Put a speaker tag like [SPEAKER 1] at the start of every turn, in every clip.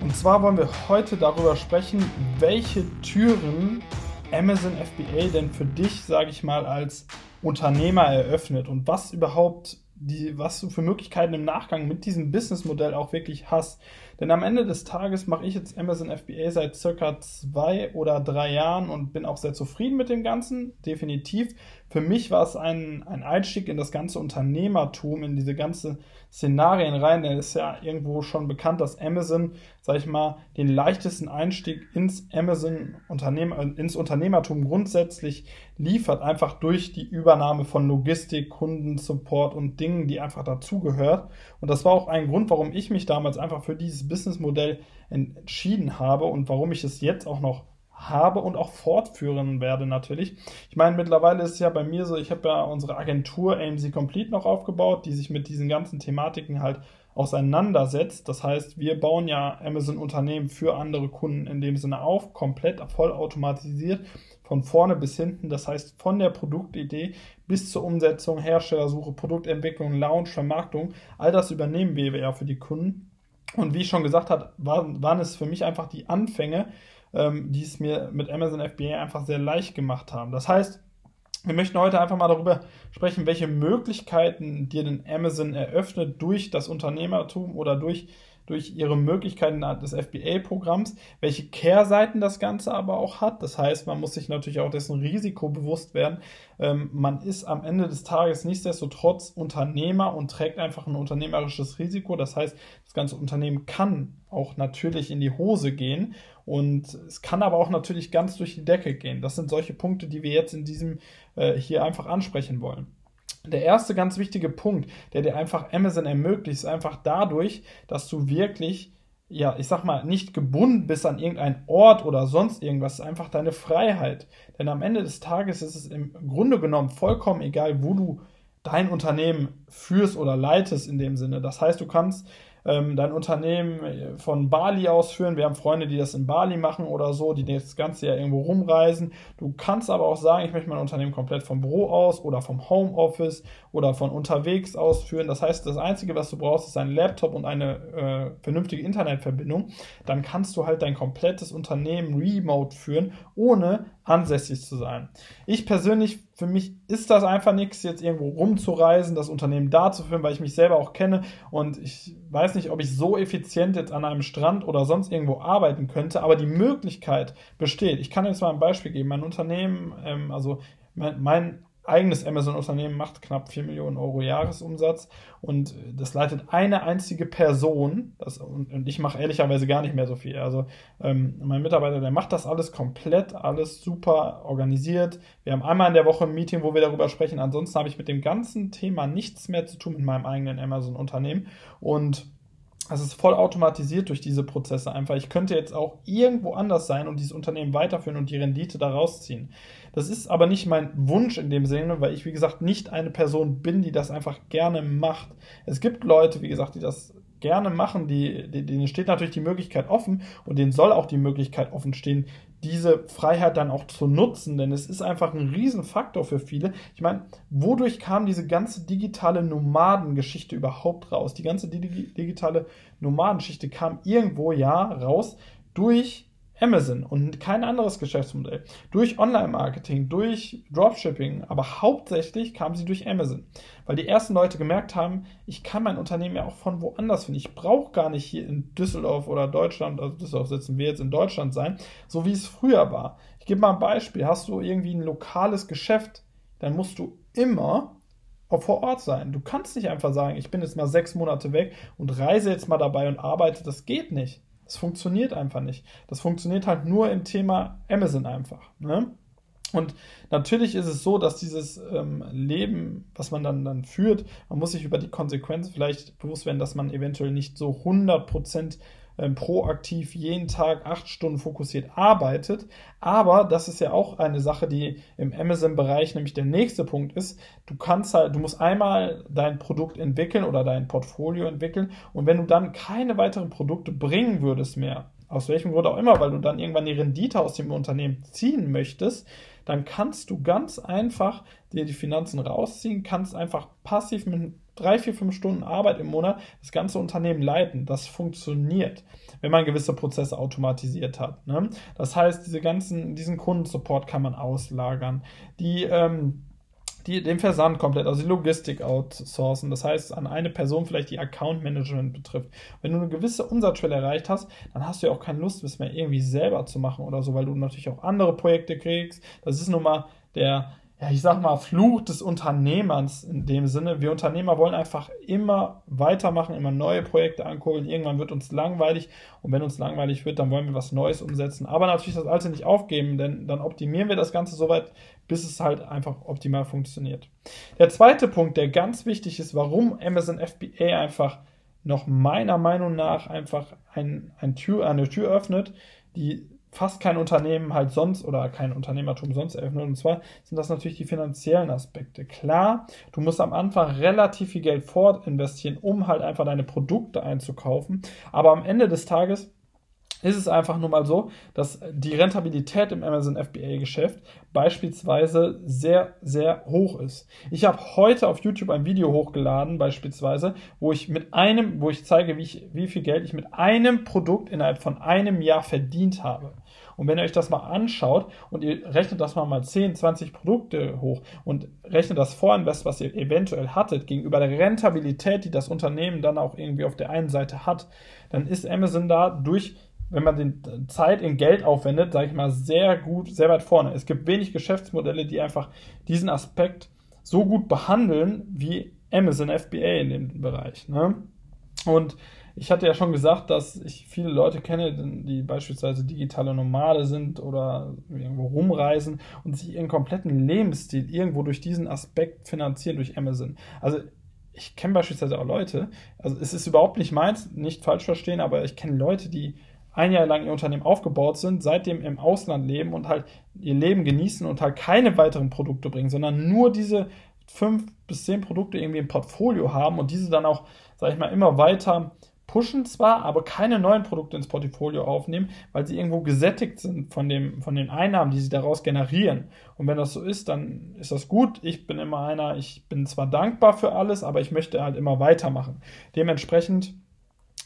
[SPEAKER 1] Und zwar wollen wir heute darüber sprechen, welche Türen Amazon FBA denn für dich, sage ich mal, als Unternehmer eröffnet und was überhaupt die, was du für Möglichkeiten im Nachgang mit diesem Businessmodell auch wirklich hast. Denn am Ende des Tages mache ich jetzt Amazon FBA seit circa zwei oder drei Jahren und bin auch sehr zufrieden mit dem Ganzen, definitiv. Für mich war es ein, ein Einstieg in das ganze Unternehmertum, in diese ganze Szenarien rein. Es ist ja irgendwo schon bekannt, dass Amazon, sag ich mal, den leichtesten Einstieg ins Amazon Unternehmer, ins Unternehmertum grundsätzlich liefert, einfach durch die Übernahme von Logistik, Kundensupport und Dingen, die einfach dazugehört. Und das war auch ein Grund, warum ich mich damals einfach für dieses Businessmodell entschieden habe und warum ich es jetzt auch noch habe und auch fortführen werde natürlich. Ich meine, mittlerweile ist es ja bei mir so, ich habe ja unsere Agentur AMC Complete noch aufgebaut, die sich mit diesen ganzen Thematiken halt auseinandersetzt. Das heißt, wir bauen ja Amazon-Unternehmen für andere Kunden in dem Sinne auf, komplett vollautomatisiert, von vorne bis hinten. Das heißt, von der Produktidee bis zur Umsetzung, Herstellersuche, Produktentwicklung, Launch, Vermarktung, all das übernehmen wir ja für die Kunden. Und wie ich schon gesagt habe, waren, waren es für mich einfach die Anfänge, ähm, die es mir mit Amazon FBA einfach sehr leicht gemacht haben. Das heißt, wir möchten heute einfach mal darüber sprechen, welche Möglichkeiten dir denn Amazon eröffnet durch das Unternehmertum oder durch durch ihre Möglichkeiten des FBA-Programms, welche Kehrseiten das Ganze aber auch hat. Das heißt, man muss sich natürlich auch dessen Risiko bewusst werden. Ähm, man ist am Ende des Tages nichtsdestotrotz Unternehmer und trägt einfach ein unternehmerisches Risiko. Das heißt, das ganze Unternehmen kann auch natürlich in die Hose gehen und es kann aber auch natürlich ganz durch die Decke gehen. Das sind solche Punkte, die wir jetzt in diesem äh, hier einfach ansprechen wollen. Der erste ganz wichtige Punkt, der dir einfach Amazon ermöglicht, ist einfach dadurch, dass du wirklich, ja, ich sag mal, nicht gebunden bist an irgendeinen Ort oder sonst irgendwas. Ist einfach deine Freiheit. Denn am Ende des Tages ist es im Grunde genommen vollkommen egal, wo du dein Unternehmen führst oder leitest in dem Sinne. Das heißt, du kannst ähm, dein Unternehmen äh, von Bali ausführen. Wir haben Freunde, die das in Bali machen oder so, die das ganze Jahr irgendwo rumreisen. Du kannst aber auch sagen, ich möchte mein Unternehmen komplett vom Büro aus oder vom Homeoffice oder von unterwegs ausführen. Das heißt, das Einzige, was du brauchst, ist ein Laptop und eine äh, vernünftige Internetverbindung. Dann kannst du halt dein komplettes Unternehmen remote führen, ohne ansässig zu sein. Ich persönlich, für mich ist das einfach nichts, jetzt irgendwo rumzureisen, das Unternehmen da zu führen, weil ich mich selber auch kenne und ich weiß nicht, ob ich so effizient jetzt an einem Strand oder sonst irgendwo arbeiten könnte, aber die Möglichkeit besteht. Ich kann jetzt mal ein Beispiel geben. Mein Unternehmen, ähm, also mein, mein eigenes Amazon-Unternehmen macht knapp 4 Millionen Euro Jahresumsatz und das leitet eine einzige Person. Das, und, und ich mache ehrlicherweise gar nicht mehr so viel. Also ähm, mein Mitarbeiter, der macht das alles komplett, alles super organisiert. Wir haben einmal in der Woche ein Meeting, wo wir darüber sprechen. Ansonsten habe ich mit dem ganzen Thema nichts mehr zu tun mit meinem eigenen Amazon-Unternehmen und es ist voll automatisiert durch diese Prozesse einfach. Ich könnte jetzt auch irgendwo anders sein und dieses Unternehmen weiterführen und die Rendite daraus ziehen. Das ist aber nicht mein Wunsch in dem Sinne, weil ich, wie gesagt, nicht eine Person bin, die das einfach gerne macht. Es gibt Leute, wie gesagt, die das gerne machen, die, denen steht natürlich die Möglichkeit offen und denen soll auch die Möglichkeit offen stehen, diese Freiheit dann auch zu nutzen, denn es ist einfach ein Riesenfaktor für viele. Ich meine, wodurch kam diese ganze digitale Nomadengeschichte überhaupt raus? Die ganze digitale Nomadengeschichte kam irgendwo ja raus durch Amazon und kein anderes Geschäftsmodell. Durch Online-Marketing, durch Dropshipping, aber hauptsächlich kam sie durch Amazon. Weil die ersten Leute gemerkt haben, ich kann mein Unternehmen ja auch von woanders finden. Ich brauche gar nicht hier in Düsseldorf oder Deutschland, also Düsseldorf sitzen wir jetzt in Deutschland sein, so wie es früher war. Ich gebe mal ein Beispiel. Hast du irgendwie ein lokales Geschäft, dann musst du immer vor Ort sein. Du kannst nicht einfach sagen, ich bin jetzt mal sechs Monate weg und reise jetzt mal dabei und arbeite. Das geht nicht. Das funktioniert einfach nicht. Das funktioniert halt nur im Thema Amazon einfach. Ne? Und natürlich ist es so, dass dieses ähm, Leben, was man dann, dann führt, man muss sich über die Konsequenzen vielleicht bewusst werden, dass man eventuell nicht so 100% ähm, proaktiv jeden Tag acht Stunden fokussiert arbeitet. Aber das ist ja auch eine Sache, die im Amazon-Bereich nämlich der nächste Punkt ist. Du kannst halt, du musst einmal dein Produkt entwickeln oder dein Portfolio entwickeln. Und wenn du dann keine weiteren Produkte bringen würdest mehr, aus welchem Grund auch immer, weil du dann irgendwann die Rendite aus dem Unternehmen ziehen möchtest, dann kannst du ganz einfach dir die Finanzen rausziehen, kannst einfach passiv mit drei, vier, fünf Stunden Arbeit im Monat das ganze Unternehmen leiten. Das funktioniert, wenn man gewisse Prozesse automatisiert hat. Ne? Das heißt, diese ganzen, diesen Kundensupport kann man auslagern. Die, ähm, die, den Versand komplett, also die Logistik outsourcen. Das heißt, an eine Person vielleicht die Account Management betrifft. Wenn du eine gewisse Umsatzschwelle erreicht hast, dann hast du ja auch keine Lust, das mehr irgendwie selber zu machen oder so, weil du natürlich auch andere Projekte kriegst. Das ist nun mal der, ja, ich sag mal, Fluch des Unternehmers in dem Sinne. Wir Unternehmer wollen einfach immer weitermachen, immer neue Projekte ankurbeln. Irgendwann wird uns langweilig und wenn uns langweilig wird, dann wollen wir was Neues umsetzen. Aber natürlich das Alte nicht aufgeben, denn dann optimieren wir das Ganze so weit, bis es halt einfach optimal funktioniert. Der zweite Punkt, der ganz wichtig ist, warum Amazon FBA einfach noch meiner Meinung nach einfach ein, ein Tür, eine Tür öffnet, die fast kein Unternehmen halt sonst oder kein Unternehmertum sonst eröffnet. Und zwar sind das natürlich die finanziellen Aspekte. Klar, du musst am Anfang relativ viel Geld vorinvestieren, um halt einfach deine Produkte einzukaufen. Aber am Ende des Tages ist es einfach nur mal so, dass die Rentabilität im Amazon FBA-Geschäft beispielsweise sehr, sehr hoch ist. Ich habe heute auf YouTube ein Video hochgeladen, beispielsweise, wo ich mit einem, wo ich zeige, wie, ich, wie viel Geld ich mit einem Produkt innerhalb von einem Jahr verdient habe. Und wenn ihr euch das mal anschaut und ihr rechnet das mal mal 10, 20 Produkte hoch und rechnet das Vorinvest, was ihr eventuell hattet, gegenüber der Rentabilität, die das Unternehmen dann auch irgendwie auf der einen Seite hat, dann ist Amazon da durch wenn man die Zeit in Geld aufwendet, sage ich mal, sehr gut, sehr weit vorne. Es gibt wenig Geschäftsmodelle, die einfach diesen Aspekt so gut behandeln wie Amazon FBA in dem Bereich. Ne? Und ich hatte ja schon gesagt, dass ich viele Leute kenne, die beispielsweise digitale Nomade sind oder irgendwo rumreisen und sich ihren kompletten Lebensstil irgendwo durch diesen Aspekt finanzieren, durch Amazon. Also ich kenne beispielsweise auch Leute, also es ist überhaupt nicht meins, nicht falsch verstehen, aber ich kenne Leute, die ein Jahr lang ihr Unternehmen aufgebaut sind, seitdem im Ausland leben und halt ihr Leben genießen und halt keine weiteren Produkte bringen, sondern nur diese fünf bis zehn Produkte irgendwie im Portfolio haben und diese dann auch, sag ich mal, immer weiter pushen zwar, aber keine neuen Produkte ins Portfolio aufnehmen, weil sie irgendwo gesättigt sind von, dem, von den Einnahmen, die sie daraus generieren. Und wenn das so ist, dann ist das gut. Ich bin immer einer, ich bin zwar dankbar für alles, aber ich möchte halt immer weitermachen. Dementsprechend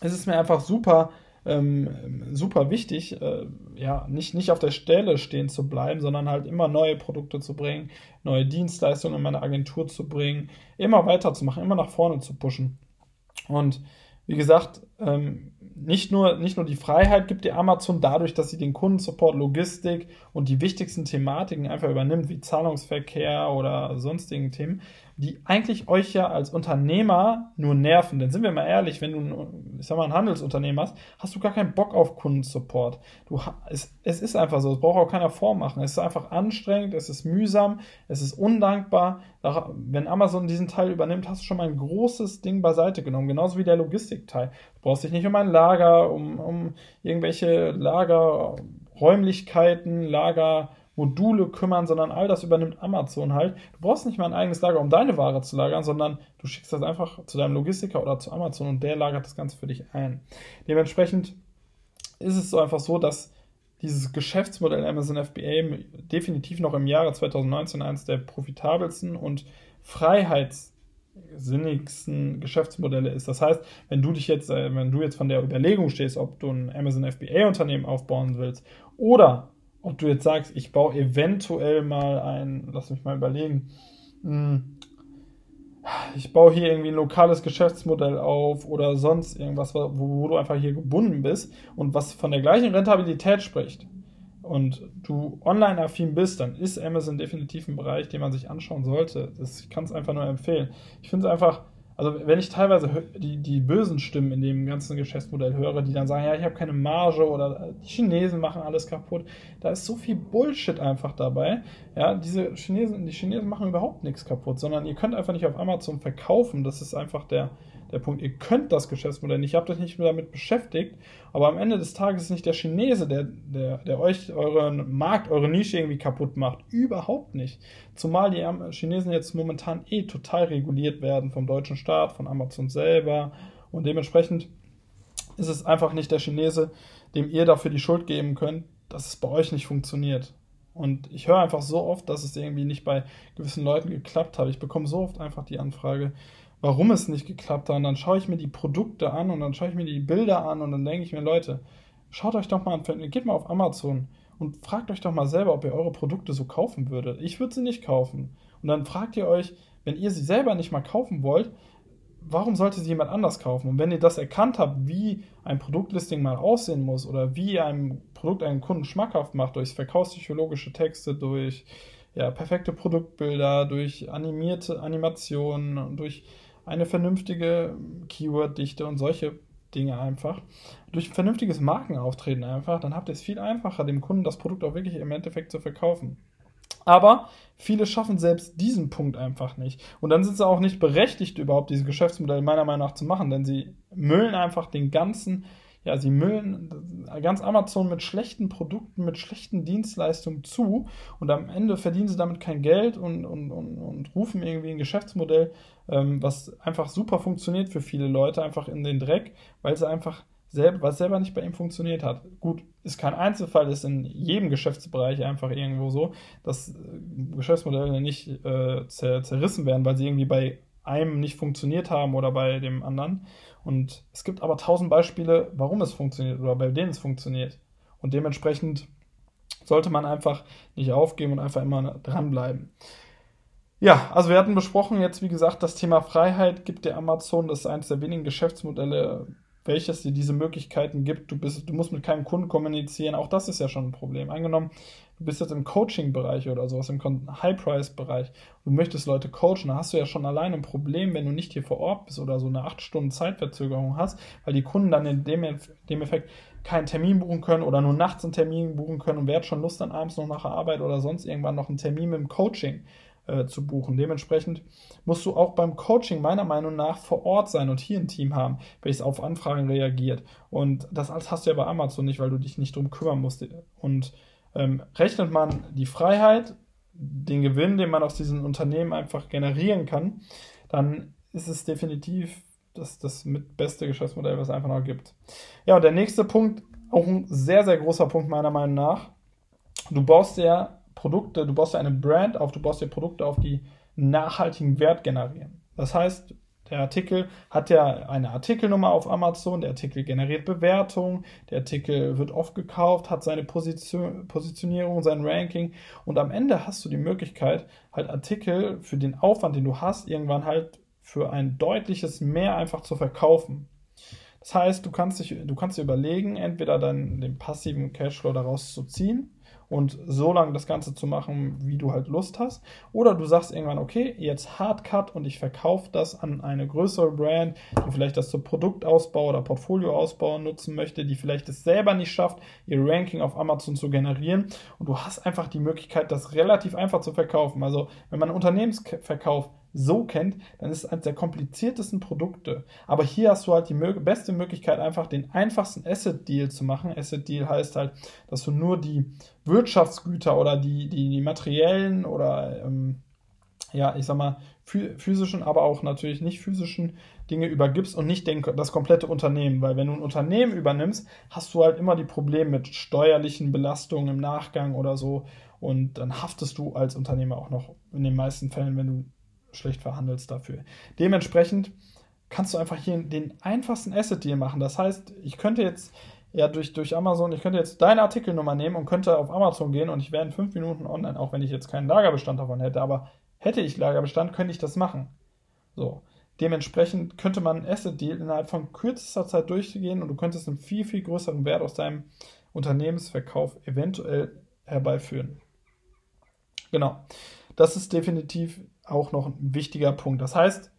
[SPEAKER 1] ist es mir einfach super, ähm, super wichtig, äh, ja, nicht, nicht auf der Stelle stehen zu bleiben, sondern halt immer neue Produkte zu bringen, neue Dienstleistungen in meine Agentur zu bringen, immer weiterzumachen, immer nach vorne zu pushen. Und wie gesagt, ähm, nicht, nur, nicht nur die Freiheit gibt dir Amazon dadurch, dass sie den Kundensupport, Logistik und die wichtigsten Thematiken einfach übernimmt, wie Zahlungsverkehr oder sonstigen Themen, die eigentlich euch ja als Unternehmer nur nerven. Denn sind wir mal ehrlich, wenn du, ich sag mal, ein Handelsunternehmen hast, hast du gar keinen Bock auf Kundensupport. Du, es, es ist einfach so, es braucht auch keiner vormachen. Es ist einfach anstrengend, es ist mühsam, es ist undankbar. Wenn Amazon diesen Teil übernimmt, hast du schon mal ein großes Ding beiseite genommen, genauso wie der Logistikteil. Du brauchst dich nicht um ein Lager, um, um irgendwelche Lagerräumlichkeiten, Lager Module kümmern, sondern all das übernimmt Amazon halt. Du brauchst nicht mal ein eigenes Lager, um deine Ware zu lagern, sondern du schickst das einfach zu deinem Logistiker oder zu Amazon und der lagert das Ganze für dich ein. Dementsprechend ist es so einfach so, dass dieses Geschäftsmodell Amazon FBA definitiv noch im Jahre 2019 eines der profitabelsten und freiheitssinnigsten Geschäftsmodelle ist. Das heißt, wenn du dich jetzt, äh, wenn du jetzt von der Überlegung stehst, ob du ein Amazon FBA Unternehmen aufbauen willst oder ob du jetzt sagst, ich baue eventuell mal ein, lass mich mal überlegen, hm, ich baue hier irgendwie ein lokales Geschäftsmodell auf oder sonst irgendwas, wo, wo du einfach hier gebunden bist und was von der gleichen Rentabilität spricht und du online-affin bist, dann ist Amazon definitiv ein Bereich, den man sich anschauen sollte. Das, ich kann es einfach nur empfehlen. Ich finde es einfach also wenn ich teilweise die, die bösen Stimmen in dem ganzen Geschäftsmodell höre, die dann sagen, ja, ich habe keine Marge oder äh, die Chinesen machen alles kaputt, da ist so viel Bullshit einfach dabei. Ja, diese Chinesen, die Chinesen machen überhaupt nichts kaputt, sondern ihr könnt einfach nicht auf Amazon verkaufen. Das ist einfach der, der Punkt. Ihr könnt das Geschäftsmodell nicht, ihr habt euch nicht mehr damit beschäftigt, aber am Ende des Tages ist nicht der Chinese, der, der, der euch euren Markt, eure Nische irgendwie kaputt macht. Überhaupt nicht. Zumal die Chinesen jetzt momentan eh total reguliert werden vom deutschen Staat, von Amazon selber und dementsprechend ist es einfach nicht der Chinese, dem ihr dafür die Schuld geben könnt, dass es bei euch nicht funktioniert. Und ich höre einfach so oft, dass es irgendwie nicht bei gewissen Leuten geklappt hat. Ich bekomme so oft einfach die Anfrage, warum es nicht geklappt hat. Und dann schaue ich mir die Produkte an und dann schaue ich mir die Bilder an und dann denke ich mir, Leute, schaut euch doch mal an, geht mal auf Amazon und fragt euch doch mal selber, ob ihr eure Produkte so kaufen würdet. Ich würde sie nicht kaufen. Und dann fragt ihr euch, wenn ihr sie selber nicht mal kaufen wollt, warum sollte sie jemand anders kaufen? Und wenn ihr das erkannt habt, wie ein Produktlisting mal aussehen muss oder wie ein Produkt einen Kunden schmackhaft macht, durch verkaufspsychologische Texte, durch ja, perfekte Produktbilder, durch animierte Animationen, durch eine vernünftige Keyword-Dichte und solche Dinge einfach. Durch ein vernünftiges Markenauftreten einfach, dann habt ihr es viel einfacher, dem Kunden das Produkt auch wirklich im Endeffekt zu verkaufen. Aber viele schaffen selbst diesen Punkt einfach nicht. Und dann sind sie auch nicht berechtigt, überhaupt diese Geschäftsmodelle meiner Meinung nach zu machen, denn sie müllen einfach den ganzen ja, sie müllen ganz Amazon mit schlechten Produkten, mit schlechten Dienstleistungen zu und am Ende verdienen sie damit kein Geld und, und, und, und rufen irgendwie ein Geschäftsmodell, ähm, was einfach super funktioniert für viele Leute, einfach in den Dreck, weil sie einfach selber, was selber nicht bei ihm funktioniert hat. Gut, ist kein Einzelfall, ist in jedem Geschäftsbereich einfach irgendwo so, dass äh, Geschäftsmodelle nicht äh, zer zerrissen werden, weil sie irgendwie bei einem nicht funktioniert haben oder bei dem anderen. Und es gibt aber tausend Beispiele, warum es funktioniert oder bei denen es funktioniert. Und dementsprechend sollte man einfach nicht aufgeben und einfach immer dranbleiben. Ja, also wir hatten besprochen jetzt, wie gesagt, das Thema Freiheit gibt dir Amazon. Das ist eines der wenigen Geschäftsmodelle, welches dir diese Möglichkeiten gibt. Du, bist, du musst mit keinem Kunden kommunizieren. Auch das ist ja schon ein Problem. Angenommen, du bist jetzt im Coaching-Bereich oder sowas, im High-Price-Bereich, du möchtest Leute coachen, dann hast du ja schon allein ein Problem, wenn du nicht hier vor Ort bist oder so eine 8 Stunden Zeitverzögerung hast, weil die Kunden dann in dem, dem Effekt keinen Termin buchen können oder nur nachts einen Termin buchen können und wer hat schon Lust dann abends noch nach der Arbeit oder sonst irgendwann noch einen Termin mit dem Coaching äh, zu buchen. Dementsprechend musst du auch beim Coaching meiner Meinung nach vor Ort sein und hier ein Team haben, welches auf Anfragen reagiert. Und das alles hast du ja bei Amazon nicht, weil du dich nicht drum kümmern musst. Und ähm, rechnet man die Freiheit, den Gewinn, den man aus diesen Unternehmen einfach generieren kann, dann ist es definitiv das, das mit beste Geschäftsmodell, was es einfach noch gibt. Ja, und der nächste Punkt, auch ein sehr, sehr großer Punkt meiner Meinung nach. Du baust ja Produkte, du baust ja eine Brand auf, du baust ja Produkte auf, die nachhaltigen Wert generieren. Das heißt, der Artikel hat ja eine Artikelnummer auf Amazon, der Artikel generiert Bewertungen, der Artikel wird oft gekauft, hat seine Position, Positionierung, sein Ranking und am Ende hast du die Möglichkeit, halt Artikel für den Aufwand, den du hast, irgendwann halt für ein deutliches Mehr einfach zu verkaufen. Das heißt, du kannst, dich, du kannst dir überlegen, entweder dann den passiven Cashflow daraus zu ziehen und so lange das Ganze zu machen, wie du halt Lust hast. Oder du sagst irgendwann, okay, jetzt Hardcut und ich verkaufe das an eine größere Brand, die vielleicht das zur Produktausbau oder Portfolioausbau nutzen möchte, die vielleicht es selber nicht schafft, ihr Ranking auf Amazon zu generieren. Und du hast einfach die Möglichkeit, das relativ einfach zu verkaufen. Also wenn man Unternehmensverkauf so kennt, dann ist es eines der kompliziertesten Produkte. Aber hier hast du halt die beste Möglichkeit, einfach den einfachsten Asset-Deal zu machen. Asset-Deal heißt halt, dass du nur die Wirtschaftsgüter oder die, die, die materiellen oder ähm, ja, ich sag mal, physischen, aber auch natürlich nicht physischen Dinge übergibst und nicht den, das komplette Unternehmen. Weil wenn du ein Unternehmen übernimmst, hast du halt immer die Probleme mit steuerlichen Belastungen im Nachgang oder so. Und dann haftest du als Unternehmer auch noch in den meisten Fällen, wenn du schlecht verhandelst dafür. Dementsprechend kannst du einfach hier den einfachsten Asset-Deal machen. Das heißt, ich könnte jetzt ja durch, durch Amazon, ich könnte jetzt deine Artikelnummer nehmen und könnte auf Amazon gehen und ich wäre in fünf Minuten online, auch wenn ich jetzt keinen Lagerbestand davon hätte, aber hätte ich Lagerbestand, könnte ich das machen. So. Dementsprechend könnte man einen Asset-Deal innerhalb von kürzester Zeit durchgehen und du könntest einen viel, viel größeren Wert aus deinem Unternehmensverkauf eventuell herbeiführen. Genau. Das ist definitiv auch noch ein wichtiger Punkt. Das heißt,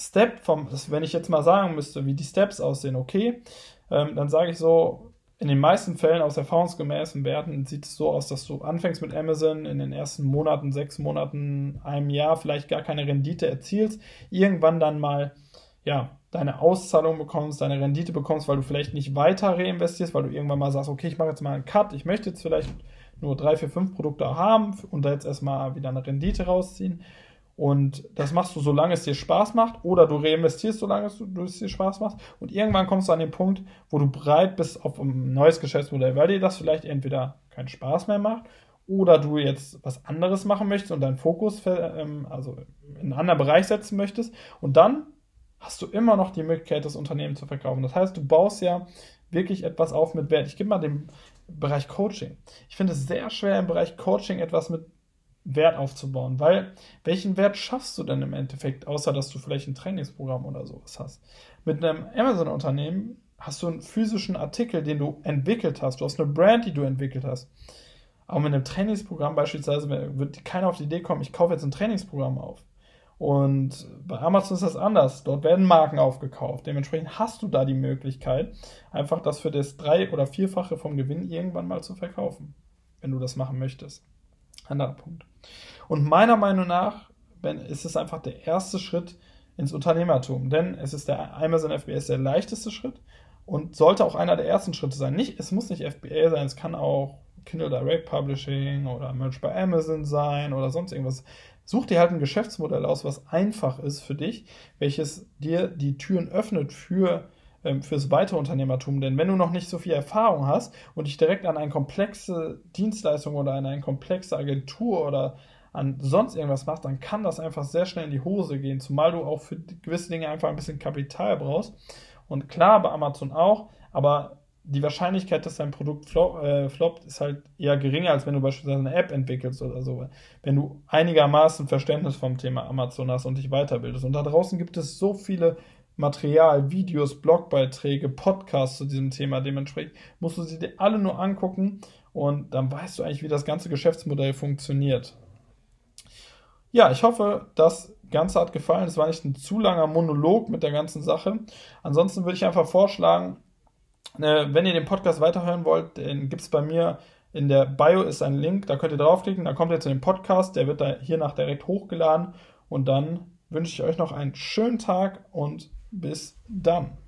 [SPEAKER 1] Step vom, wenn ich jetzt mal sagen müsste, wie die Steps aussehen, okay, ähm, dann sage ich so, in den meisten Fällen aus erfahrungsgemäßen Werten sieht es so aus, dass du anfängst mit Amazon in den ersten Monaten, sechs Monaten, einem Jahr vielleicht gar keine Rendite erzielst, irgendwann dann mal ja, deine Auszahlung bekommst, deine Rendite bekommst, weil du vielleicht nicht weiter reinvestierst, weil du irgendwann mal sagst, okay, ich mache jetzt mal einen Cut, ich möchte jetzt vielleicht nur drei, vier, fünf Produkte haben und da jetzt erstmal wieder eine Rendite rausziehen und das machst du, solange es dir Spaß macht, oder du reinvestierst, solange es, dir Spaß macht. Und irgendwann kommst du an den Punkt, wo du bereit bist auf ein neues Geschäftsmodell, weil dir das vielleicht entweder keinen Spaß mehr macht oder du jetzt was anderes machen möchtest und deinen Fokus ähm, also in einen anderen Bereich setzen möchtest. Und dann hast du immer noch die Möglichkeit, das Unternehmen zu verkaufen. Das heißt, du baust ja wirklich etwas auf mit Wert. Ich gebe mal den Bereich Coaching. Ich finde es sehr schwer im Bereich Coaching etwas mit Wert aufzubauen, weil welchen Wert schaffst du denn im Endeffekt, außer dass du vielleicht ein Trainingsprogramm oder sowas hast? Mit einem Amazon-Unternehmen hast du einen physischen Artikel, den du entwickelt hast, du hast eine Brand, die du entwickelt hast. Aber mit einem Trainingsprogramm beispielsweise wird keiner auf die Idee kommen, ich kaufe jetzt ein Trainingsprogramm auf. Und bei Amazon ist das anders. Dort werden Marken aufgekauft. Dementsprechend hast du da die Möglichkeit, einfach das für das drei- oder vierfache vom Gewinn irgendwann mal zu verkaufen, wenn du das machen möchtest. Anderer Punkt. Und meiner Meinung nach ist es einfach der erste Schritt ins Unternehmertum, denn es ist der Amazon FBA der leichteste Schritt und sollte auch einer der ersten Schritte sein. Nicht, es muss nicht FBA sein, es kann auch Kindle Direct Publishing oder Merch bei Amazon sein oder sonst irgendwas. Such dir halt ein Geschäftsmodell aus, was einfach ist für dich, welches dir die Türen öffnet für ähm, fürs weitere Unternehmertum. Denn wenn du noch nicht so viel Erfahrung hast und dich direkt an eine komplexe Dienstleistung oder an eine komplexe Agentur oder an sonst irgendwas machst, dann kann das einfach sehr schnell in die Hose gehen, zumal du auch für gewisse Dinge einfach ein bisschen Kapital brauchst. Und klar, bei Amazon auch, aber die Wahrscheinlichkeit, dass dein Produkt flop, äh, floppt, ist halt eher geringer, als wenn du beispielsweise eine App entwickelst oder so. Wenn du einigermaßen Verständnis vom Thema Amazon hast und dich weiterbildest. Und da draußen gibt es so viele Material, Videos, Blogbeiträge, Podcasts zu diesem Thema. Dementsprechend musst du sie dir alle nur angucken und dann weißt du eigentlich, wie das ganze Geschäftsmodell funktioniert. Ja, ich hoffe, das Ganze hat gefallen. Es war nicht ein zu langer Monolog mit der ganzen Sache. Ansonsten würde ich einfach vorschlagen, wenn ihr den Podcast weiterhören wollt, den gibt es bei mir in der Bio ist ein Link, da könnt ihr draufklicken, dann kommt ihr zu dem Podcast, der wird da hiernach direkt hochgeladen und dann wünsche ich euch noch einen schönen Tag und bis dann.